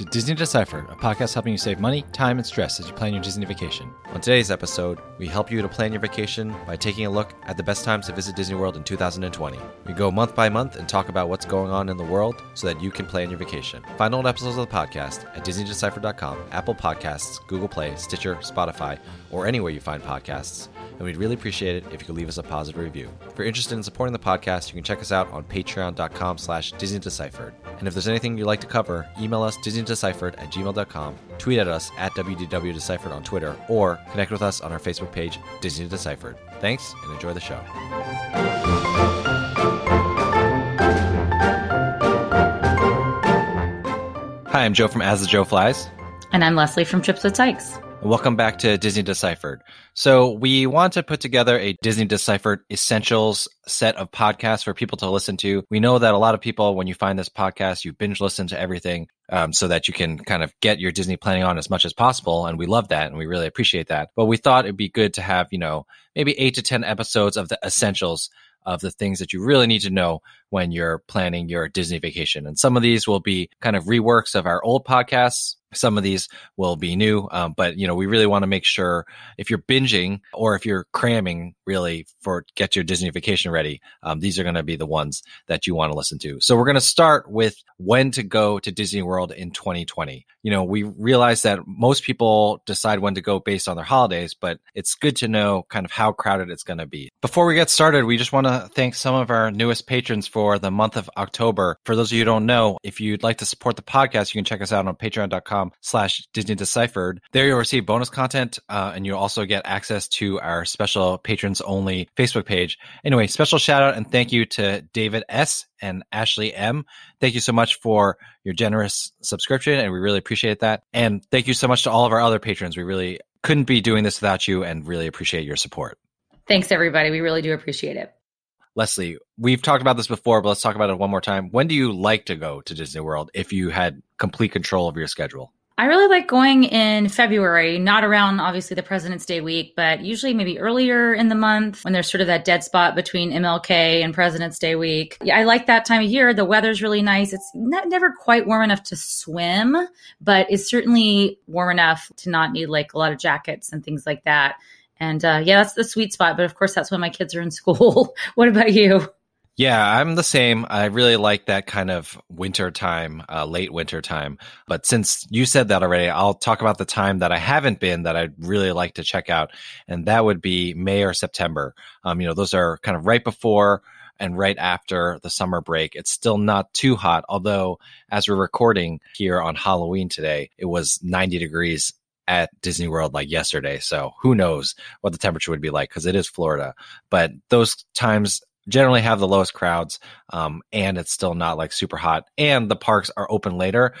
To Disney Deciphered, a podcast helping you save money, time, and stress as you plan your Disney vacation. On today's episode, we help you to plan your vacation by taking a look at the best times to visit Disney World in 2020. We go month by month and talk about what's going on in the world so that you can plan your vacation. Find old episodes of the podcast at DisneyDeciphered.com, Apple Podcasts, Google Play, Stitcher, Spotify, or anywhere you find podcasts and we'd really appreciate it if you could leave us a positive review. If you're interested in supporting the podcast, you can check us out on patreon.com slash disneydeciphered. And if there's anything you'd like to cover, email us disneydeciphered at gmail.com, tweet at us at wdwdeciphered on Twitter, or connect with us on our Facebook page, Disney Deciphered. Thanks, and enjoy the show. Hi, I'm Joe from As the Joe Flies. And I'm Leslie from Trips with Tykes. Welcome back to Disney Deciphered. So we want to put together a Disney Deciphered essentials set of podcasts for people to listen to. We know that a lot of people, when you find this podcast, you binge listen to everything um, so that you can kind of get your Disney planning on as much as possible. And we love that and we really appreciate that. But we thought it'd be good to have, you know, maybe eight to 10 episodes of the essentials of the things that you really need to know when you're planning your Disney vacation. And some of these will be kind of reworks of our old podcasts. Some of these will be new, um, but you know we really want to make sure if you're binging or if you're cramming really for get your Disney vacation ready, um, these are going to be the ones that you want to listen to. So we're going to start with when to go to Disney World in 2020. You know we realize that most people decide when to go based on their holidays, but it's good to know kind of how crowded it's going to be. Before we get started, we just want to thank some of our newest patrons for for the month of October. For those of you who don't know, if you'd like to support the podcast, you can check us out on patreon.com slash Disney Deciphered. There you'll receive bonus content uh, and you'll also get access to our special patrons only Facebook page. Anyway, special shout out and thank you to David S and Ashley M. Thank you so much for your generous subscription and we really appreciate that. And thank you so much to all of our other patrons. We really couldn't be doing this without you and really appreciate your support. Thanks everybody. We really do appreciate it. Leslie, we've talked about this before, but let's talk about it one more time. When do you like to go to Disney World if you had complete control of your schedule? I really like going in February, not around obviously the President's Day week, but usually maybe earlier in the month when there's sort of that dead spot between MLK and President's Day week. Yeah, I like that time of year. The weather's really nice. It's not, never quite warm enough to swim, but it's certainly warm enough to not need like a lot of jackets and things like that. And uh, yeah, that's the sweet spot. But of course, that's when my kids are in school. what about you? Yeah, I'm the same. I really like that kind of winter time, uh, late winter time. But since you said that already, I'll talk about the time that I haven't been that I'd really like to check out. And that would be May or September. Um, you know, those are kind of right before and right after the summer break. It's still not too hot, although as we're recording here on Halloween today, it was 90 degrees at Disney World like yesterday. So who knows what the temperature would be like because it is Florida. But those times generally have the lowest crowds um, and it's still not like super hot and the parks are open later.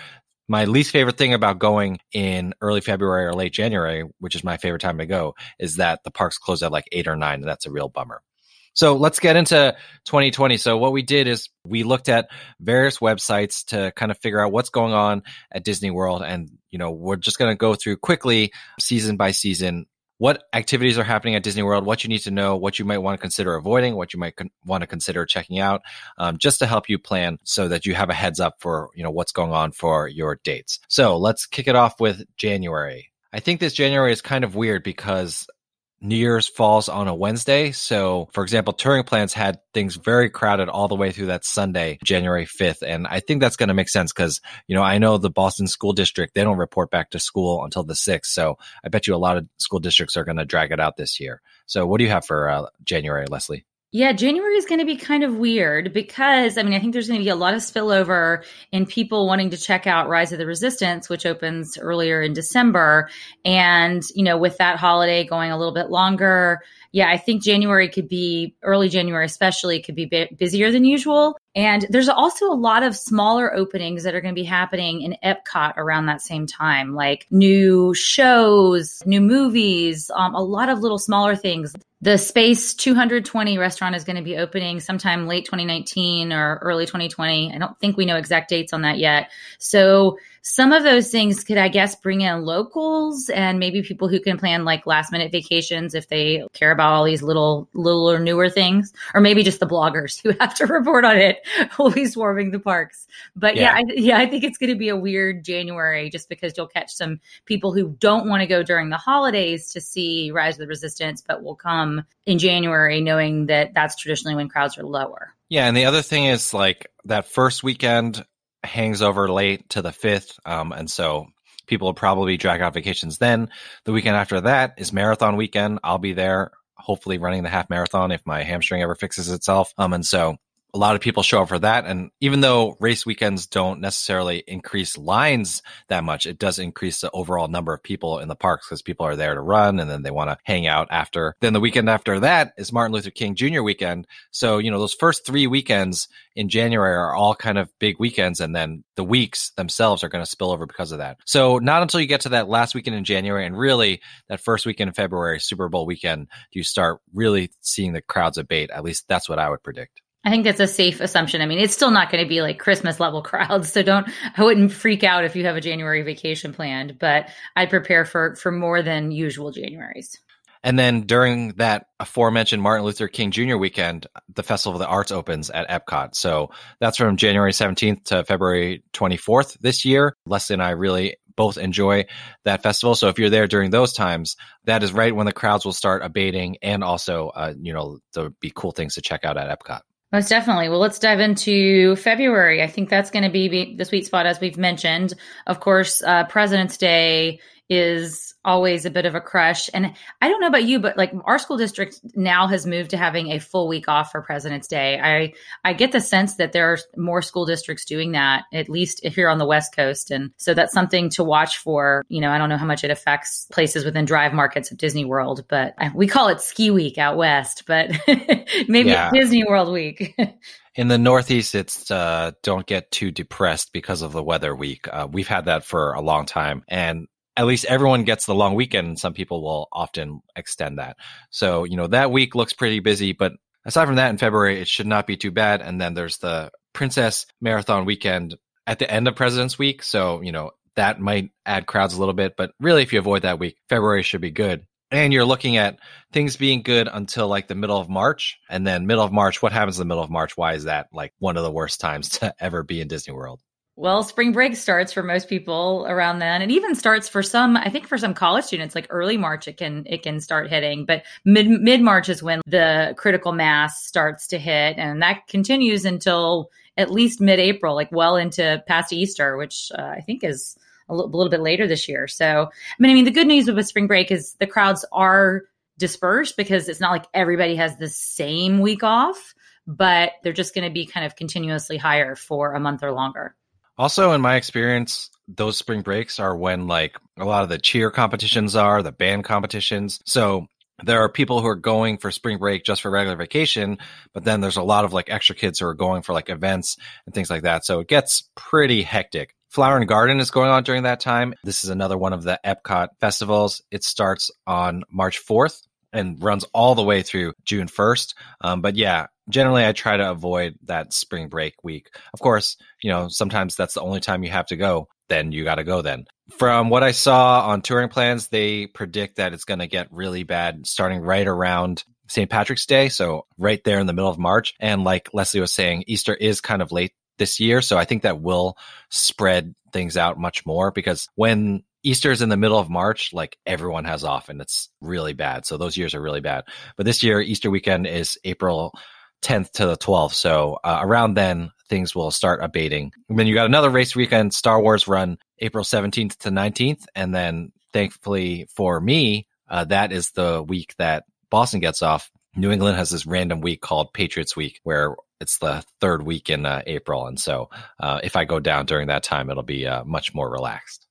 My least favorite thing about going in early February or late January, which is my favorite time to go, is that the parks close at like eight or nine, and that's a real bummer. So let's get into 2020. So what we did is we looked at various websites to kind of figure out what's going on at Disney World. And, you know, we're just going to go through quickly season by season what activities are happening at Disney World, what you need to know, what you might want to consider avoiding, what you might con- want to consider checking out, um, just to help you plan so that you have a heads up for you know what's going on for your dates. So let's kick it off with January. I think this January is kind of weird because New Year's falls on a Wednesday. So, for example, touring plans had things very crowded all the way through that Sunday, January 5th. And I think that's going to make sense because, you know, I know the Boston School District, they don't report back to school until the 6th. So I bet you a lot of school districts are going to drag it out this year. So what do you have for uh, January, Leslie? Yeah, January is going to be kind of weird because I mean, I think there's going to be a lot of spillover in people wanting to check out Rise of the Resistance, which opens earlier in December. And, you know, with that holiday going a little bit longer, yeah, I think January could be early January, especially could be bit busier than usual. And there's also a lot of smaller openings that are going to be happening in Epcot around that same time, like new shows, new movies, um, a lot of little smaller things. The Space 220 restaurant is going to be opening sometime late 2019 or early 2020. I don't think we know exact dates on that yet. So some of those things could, I guess, bring in locals and maybe people who can plan like last minute vacations if they care about all these little, little or newer things, or maybe just the bloggers who have to report on it will be swarming the parks. But yeah, yeah, I, yeah, I think it's going to be a weird January just because you'll catch some people who don't want to go during the holidays to see Rise of the Resistance, but will come in January knowing that that's traditionally when crowds are lower. Yeah, and the other thing is like that first weekend hangs over late to the 5th. Um, and so people will probably drag out vacations then. The weekend after that is marathon weekend. I'll be there, hopefully running the half marathon if my hamstring ever fixes itself. Um, and so a lot of people show up for that. And even though race weekends don't necessarily increase lines that much, it does increase the overall number of people in the parks because people are there to run and then they want to hang out after. Then the weekend after that is Martin Luther King Jr. weekend. So, you know, those first three weekends in January are all kind of big weekends. And then the weeks themselves are going to spill over because of that. So not until you get to that last weekend in January and really that first weekend in February, Super Bowl weekend, do you start really seeing the crowds abate. At least that's what I would predict. I think that's a safe assumption. I mean, it's still not going to be like Christmas level crowds, so don't I wouldn't freak out if you have a January vacation planned, but I'd prepare for for more than usual Januaries. And then during that aforementioned Martin Luther King Jr. weekend, the Festival of the Arts opens at Epcot. So that's from January 17th to February 24th this year. Leslie and I really both enjoy that festival. So if you're there during those times, that is right when the crowds will start abating and also, uh, you know, there'll be cool things to check out at Epcot. Most definitely. Well, let's dive into February. I think that's going to be the sweet spot, as we've mentioned. Of course, uh, President's Day is always a bit of a crush. And I don't know about you, but like our school district now has moved to having a full week off for President's Day. I I get the sense that there are more school districts doing that, at least here on the West Coast. And so that's something to watch for. You know, I don't know how much it affects places within drive markets of Disney World, but we call it ski week out west, but maybe yeah. Disney World week. In the Northeast, it's uh, don't get too depressed because of the weather week. Uh, we've had that for a long time, and at least everyone gets the long weekend and some people will often extend that. So, you know, that week looks pretty busy, but aside from that in February, it should not be too bad. And then there's the Princess Marathon weekend at the end of President's Week. So, you know, that might add crowds a little bit, but really if you avoid that week, February should be good. And you're looking at things being good until like the middle of March. And then middle of March, what happens in the middle of March? Why is that like one of the worst times to ever be in Disney World? Well, spring break starts for most people around then. It even starts for some, I think for some college students, like early March, it can, it can start hitting, but mid, mid March is when the critical mass starts to hit. And that continues until at least mid April, like well into past Easter, which uh, I think is a little, a little bit later this year. So, I mean, I mean, the good news with spring break is the crowds are dispersed because it's not like everybody has the same week off, but they're just going to be kind of continuously higher for a month or longer. Also, in my experience, those spring breaks are when like a lot of the cheer competitions are, the band competitions. So there are people who are going for spring break just for regular vacation, but then there's a lot of like extra kids who are going for like events and things like that. So it gets pretty hectic. Flower and Garden is going on during that time. This is another one of the Epcot festivals. It starts on March 4th and runs all the way through June 1st. Um, but yeah, generally I try to avoid that spring break week. Of course, you know, sometimes that's the only time you have to go. Then you got to go then. From what I saw on touring plans, they predict that it's going to get really bad starting right around St. Patrick's Day. So right there in the middle of March. And like Leslie was saying, Easter is kind of late this year. So I think that will spread things out much more because when Easter is in the middle of March, like everyone has off and it's really bad. So those years are really bad. But this year, Easter weekend is April 10th to the 12th. So uh, around then, things will start abating. And then you got another race weekend, Star Wars run April 17th to 19th. And then thankfully for me, uh, that is the week that Boston gets off. New England has this random week called Patriots Week where it's the third week in uh, April. And so uh, if I go down during that time, it'll be uh, much more relaxed.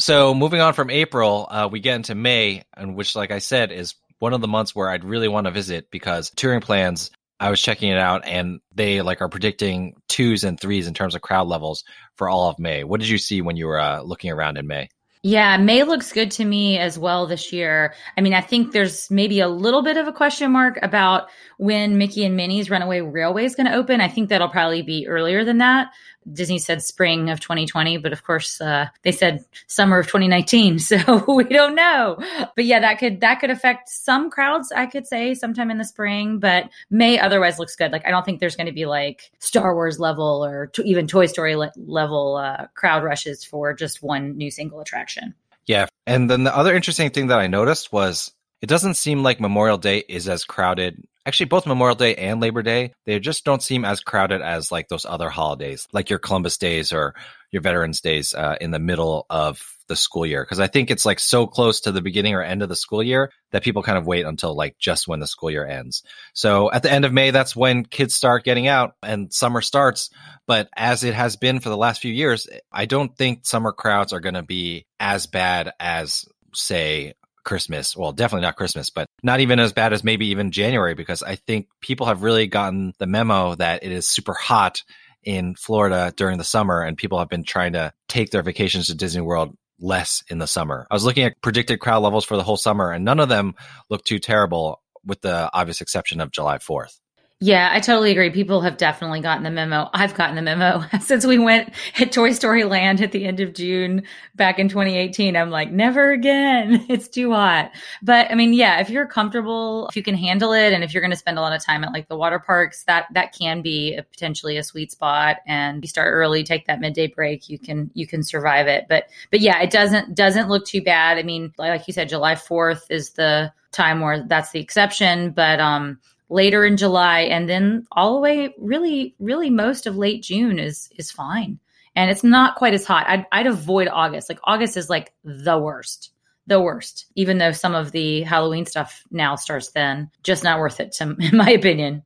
So moving on from April, uh, we get into May, and which, like I said, is one of the months where I'd really want to visit because touring plans. I was checking it out, and they like are predicting twos and threes in terms of crowd levels for all of May. What did you see when you were uh, looking around in May? Yeah, May looks good to me as well this year. I mean, I think there's maybe a little bit of a question mark about when Mickey and Minnie's Runaway Railway is going to open. I think that'll probably be earlier than that. Disney said spring of 2020, but of course uh, they said summer of 2019, so we don't know. But yeah, that could that could affect some crowds. I could say sometime in the spring, but May otherwise looks good. Like I don't think there's going to be like Star Wars level or to even Toy Story le- level uh, crowd rushes for just one new single attraction. Yeah, and then the other interesting thing that I noticed was it doesn't seem like Memorial Day is as crowded actually both Memorial Day and Labor Day, they just don't seem as crowded as like those other holidays, like your Columbus Days or your Veterans Days uh, in the middle of the school year. Cause I think it's like so close to the beginning or end of the school year that people kind of wait until like just when the school year ends. So at the end of May, that's when kids start getting out and summer starts. But as it has been for the last few years, I don't think summer crowds are going to be as bad as say Christmas. Well, definitely not Christmas, but not even as bad as maybe even January because I think people have really gotten the memo that it is super hot in Florida during the summer and people have been trying to take their vacations to Disney World less in the summer. I was looking at predicted crowd levels for the whole summer and none of them look too terrible with the obvious exception of July 4th. Yeah, I totally agree. People have definitely gotten the memo. I've gotten the memo since we went at Toy Story Land at the end of June back in 2018. I'm like, never again. It's too hot. But I mean, yeah, if you're comfortable, if you can handle it, and if you're going to spend a lot of time at like the water parks, that that can be a, potentially a sweet spot. And you start early, take that midday break, you can you can survive it. But but yeah, it doesn't doesn't look too bad. I mean, like you said, July 4th is the time where that's the exception. But um, later in July, and then all the way, really, really most of late June is is fine, and it's not quite as hot. I'd, I'd avoid August. Like August is like the worst, the worst. Even though some of the Halloween stuff now starts then, just not worth it, to, in my opinion.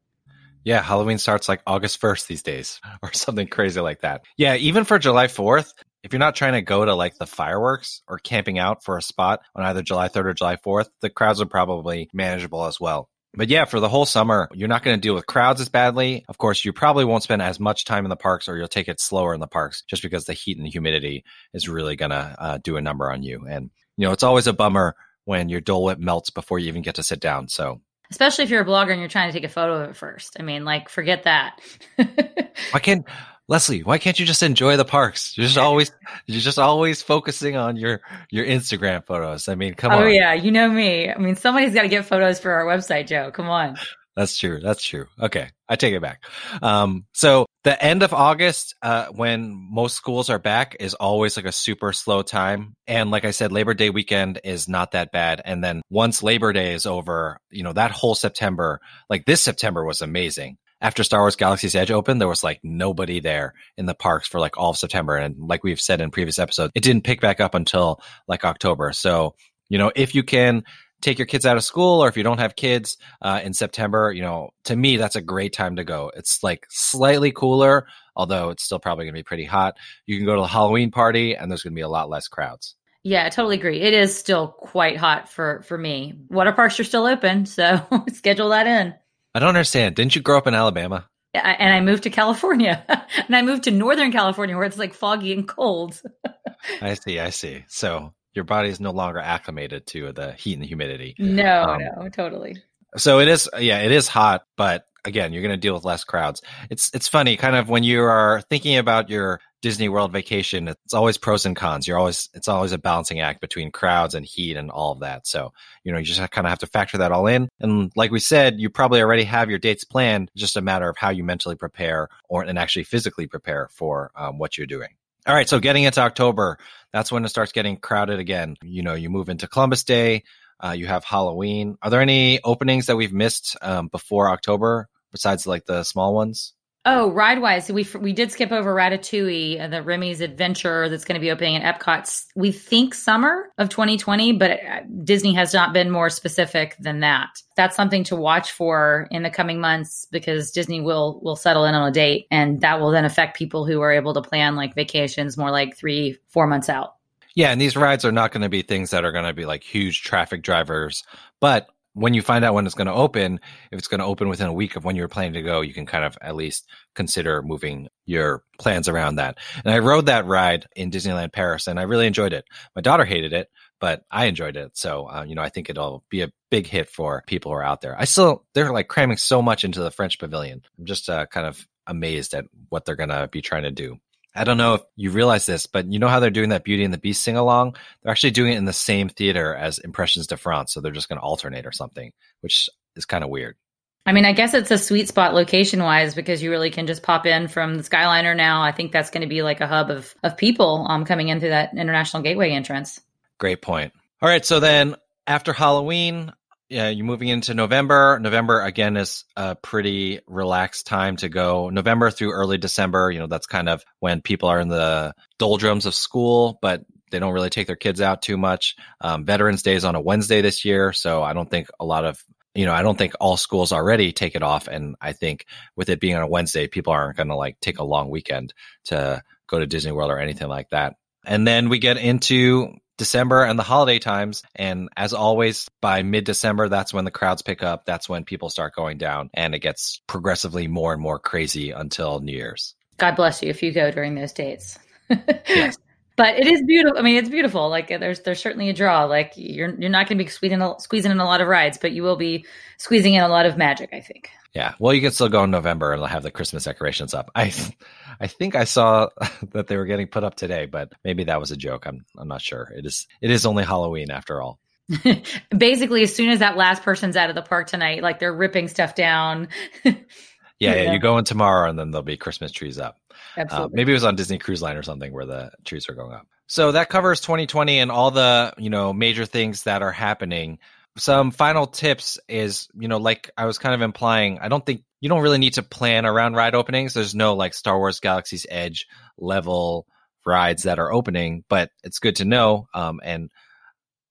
Yeah, Halloween starts like August 1st these days or something crazy like that. Yeah, even for July 4th, if you're not trying to go to like the fireworks or camping out for a spot on either July 3rd or July 4th, the crowds are probably manageable as well. But yeah, for the whole summer, you're not going to deal with crowds as badly. Of course, you probably won't spend as much time in the parks or you'll take it slower in the parks just because the heat and the humidity is really going to uh, do a number on you. And, you know, it's always a bummer when your Dole Whip melts before you even get to sit down. So, especially if you're a blogger and you're trying to take a photo of it first. I mean, like, forget that. I can't Leslie, why can't you just enjoy the parks? You're just always you're just always focusing on your your Instagram photos. I mean, come oh, on. Oh yeah, you know me. I mean, somebody's got to get photos for our website, Joe. Come on. That's true. That's true. Okay, I take it back. Um, so the end of August, uh, when most schools are back, is always like a super slow time. And like I said, Labor Day weekend is not that bad. And then once Labor Day is over, you know, that whole September, like this September was amazing after Star Wars Galaxy's Edge opened, there was like nobody there in the parks for like all of September. And like we've said in previous episodes, it didn't pick back up until like October. So, you know, if you can take your kids out of school or if you don't have kids uh, in September, you know, to me, that's a great time to go. It's like slightly cooler, although it's still probably going to be pretty hot. You can go to the Halloween party and there's going to be a lot less crowds. Yeah, I totally agree. It is still quite hot for for me. Water parks are still open, so schedule that in. I don't understand. Didn't you grow up in Alabama? and I moved to California, and I moved to Northern California where it's like foggy and cold. I see. I see. So your body is no longer acclimated to the heat and humidity. No, um, no, totally. So it is. Yeah, it is hot, but again, you're going to deal with less crowds. It's it's funny, kind of when you are thinking about your Disney World vacation, it's always pros and cons. You're always it's always a balancing act between crowds and heat and all of that. So you know you just kind of have to factor that all in. And like we said, you probably already have your dates planned. Just a matter of how you mentally prepare or and actually physically prepare for um, what you're doing. All right, so getting into October, that's when it starts getting crowded again. You know, you move into Columbus Day. Uh, you have Halloween. Are there any openings that we've missed um, before October besides like the small ones? Oh, ride wise, we we did skip over Ratatouille, uh, the Remy's Adventure that's going to be opening at Epcot. We think summer of 2020, but uh, Disney has not been more specific than that. That's something to watch for in the coming months because Disney will will settle in on a date, and that will then affect people who are able to plan like vacations more like three, four months out. Yeah, and these rides are not going to be things that are going to be like huge traffic drivers, but when you find out when it's going to open, if it's going to open within a week of when you're planning to go, you can kind of at least consider moving your plans around that. And I rode that ride in Disneyland Paris and I really enjoyed it. My daughter hated it, but I enjoyed it. So, uh, you know, I think it'll be a big hit for people who are out there. I still, they're like cramming so much into the French pavilion. I'm just uh, kind of amazed at what they're going to be trying to do. I don't know if you realize this, but you know how they're doing that Beauty and the Beast sing along? They're actually doing it in the same theater as Impressions de France. So they're just going to alternate or something, which is kind of weird. I mean, I guess it's a sweet spot location wise because you really can just pop in from the Skyliner now. I think that's going to be like a hub of, of people um, coming in through that international gateway entrance. Great point. All right. So then after Halloween, yeah, you're moving into November. November again is a pretty relaxed time to go. November through early December, you know, that's kind of when people are in the doldrums of school, but they don't really take their kids out too much. Um, Veterans Day is on a Wednesday this year, so I don't think a lot of you know, I don't think all schools already take it off, and I think with it being on a Wednesday, people aren't going to like take a long weekend to go to Disney World or anything like that. And then we get into December and the holiday times. And as always, by mid December, that's when the crowds pick up. That's when people start going down and it gets progressively more and more crazy until New Year's. God bless you if you go during those dates. yes. But it is beautiful. I mean, it's beautiful. Like uh, there's there's certainly a draw. Like you're you're not going to be squeezing squeezing in a lot of rides, but you will be squeezing in a lot of magic. I think. Yeah. Well, you can still go in November and have the Christmas decorations up. I I think I saw that they were getting put up today, but maybe that was a joke. I'm I'm not sure. It is it is only Halloween after all. Basically, as soon as that last person's out of the park tonight, like they're ripping stuff down. yeah, yeah, you go in tomorrow and then there'll be Christmas trees up. Uh, maybe it was on Disney Cruise Line or something where the trees are going up. So that covers 2020 and all the, you know, major things that are happening. Some final tips is, you know, like I was kind of implying, I don't think you don't really need to plan around ride openings. There's no like Star Wars Galaxy's Edge level rides that are opening, but it's good to know. Um, and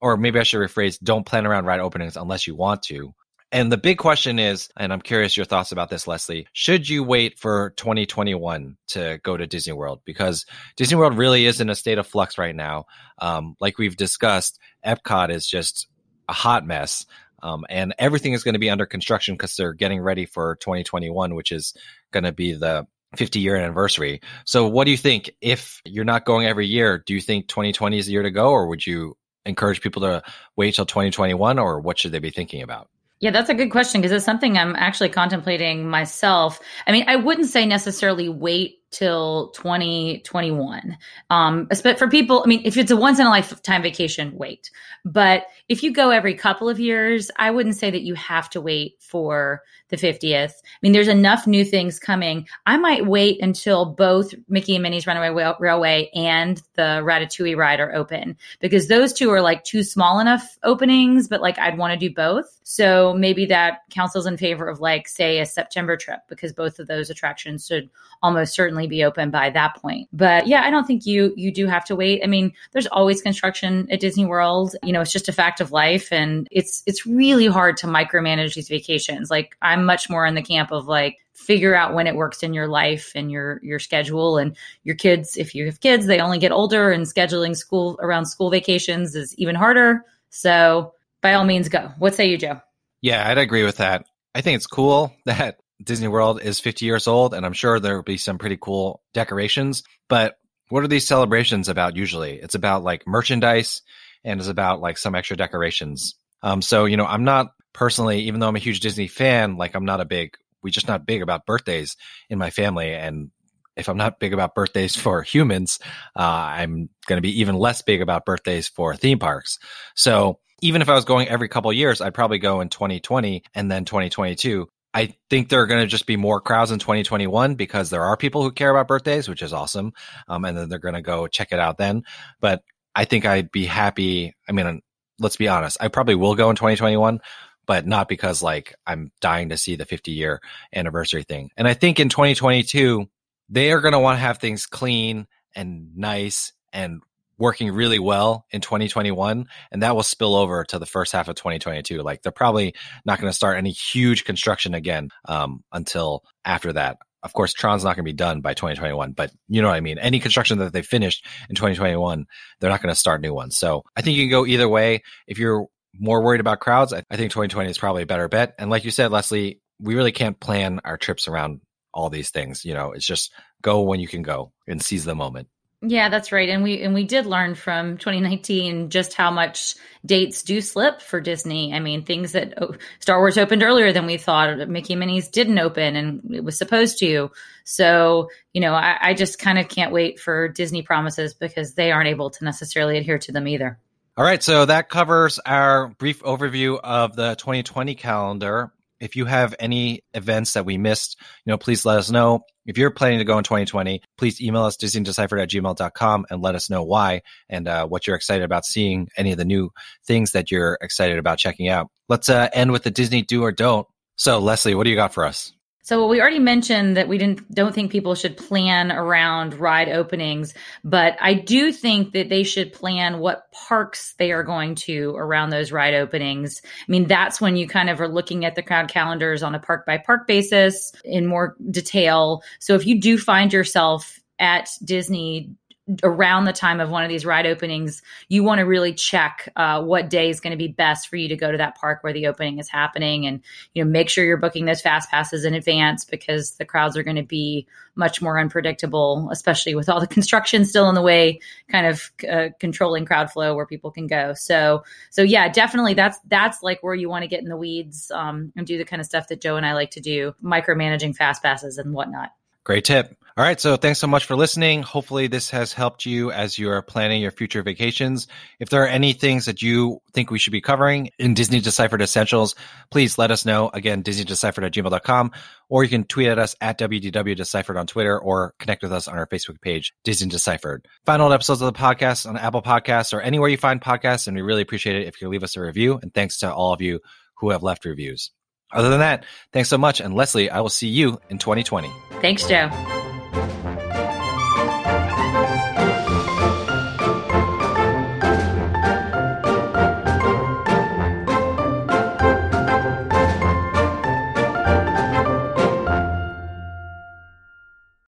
or maybe I should rephrase: don't plan around ride openings unless you want to. And the big question is, and I'm curious your thoughts about this, Leslie. Should you wait for 2021 to go to Disney World? Because Disney World really is in a state of flux right now. Um, like we've discussed, Epcot is just a hot mess. Um, and everything is going to be under construction because they're getting ready for 2021, which is going to be the 50 year anniversary. So, what do you think? If you're not going every year, do you think 2020 is the year to go, or would you encourage people to wait till 2021, or what should they be thinking about? Yeah, that's a good question because it's something I'm actually contemplating myself. I mean, I wouldn't say necessarily wait till 2021. Um, but for people, I mean, if it's a once in a lifetime vacation, wait. But if you go every couple of years, I wouldn't say that you have to wait for the 50th. I mean, there's enough new things coming. I might wait until both Mickey and Minnie's Runaway Railway and the Ratatouille ride are open because those two are like two small enough openings, but like I'd want to do both. So maybe that counsels in favor of like, say, a September trip because both of those attractions should almost certainly be open by that point. But yeah, I don't think you you do have to wait. I mean, there's always construction at Disney World. You know, it's just a fact of life. And it's it's really hard to micromanage these vacations. Like I'm much more in the camp of like figure out when it works in your life and your your schedule. And your kids if you have kids they only get older and scheduling school around school vacations is even harder. So by all means go. What say you joe? Yeah i'd agree with that. I think it's cool that Disney World is 50 years old, and I'm sure there will be some pretty cool decorations. But what are these celebrations about usually? It's about like merchandise and is about like some extra decorations. Um, so, you know, I'm not personally, even though I'm a huge Disney fan, like I'm not a big, we just not big about birthdays in my family. And if I'm not big about birthdays for humans, uh, I'm going to be even less big about birthdays for theme parks. So even if I was going every couple years, I'd probably go in 2020 and then 2022 I think there are going to just be more crowds in 2021 because there are people who care about birthdays, which is awesome. Um, and then they're going to go check it out then. But I think I'd be happy. I mean, let's be honest. I probably will go in 2021, but not because like I'm dying to see the 50 year anniversary thing. And I think in 2022, they are going to want to have things clean and nice and working really well in 2021 and that will spill over to the first half of 2022 like they're probably not going to start any huge construction again um, until after that of course tron's not going to be done by 2021 but you know what i mean. Any construction that they finished in 2021 they're not going to start new ones. So i think you can go either way. If you're more worried about crowds i, think 2020 is probably a better bet. And like you said leslie we really can't plan our trips around all these things you know. It's just go when you can go and seize the moment yeah, that's right. And we and we did learn from 2019 just how much dates do slip for Disney. I mean, things that oh, Star Wars opened earlier than we thought. Mickey Minnie's didn't open and it was supposed to. So, you know, I, I just kind of can't wait for Disney promises because they aren't able to necessarily adhere to them either. All right, so that covers our brief overview of the 2020 calendar. If you have any events that we missed, you know, please let us know. If you're planning to go in 2020, please email us disneydeciphered at gmail.com and let us know why and uh, what you're excited about seeing, any of the new things that you're excited about checking out. Let's uh, end with the Disney do or don't. So, Leslie, what do you got for us? So we already mentioned that we didn't don't think people should plan around ride openings, but I do think that they should plan what parks they are going to around those ride openings. I mean, that's when you kind of are looking at the crowd calendars on a park by park basis in more detail. So if you do find yourself at Disney around the time of one of these ride openings, you want to really check uh, what day is going to be best for you to go to that park where the opening is happening, and you know make sure you're booking those fast passes in advance because the crowds are going to be much more unpredictable, especially with all the construction still in the way, kind of uh, controlling crowd flow where people can go. So, so yeah, definitely that's that's like where you want to get in the weeds um, and do the kind of stuff that Joe and I like to do, micromanaging fast passes and whatnot. Great tip. All right. So thanks so much for listening. Hopefully this has helped you as you are planning your future vacations. If there are any things that you think we should be covering in Disney Deciphered Essentials, please let us know. Again, DisneyDeciphered at gmail.com, or you can tweet at us at WDW Deciphered on Twitter or connect with us on our Facebook page, Disney Deciphered. Final episodes of the podcast on Apple Podcasts or anywhere you find podcasts. And we really appreciate it if you leave us a review. And thanks to all of you who have left reviews. Other than that, thanks so much. And Leslie, I will see you in 2020. Thanks, Joe.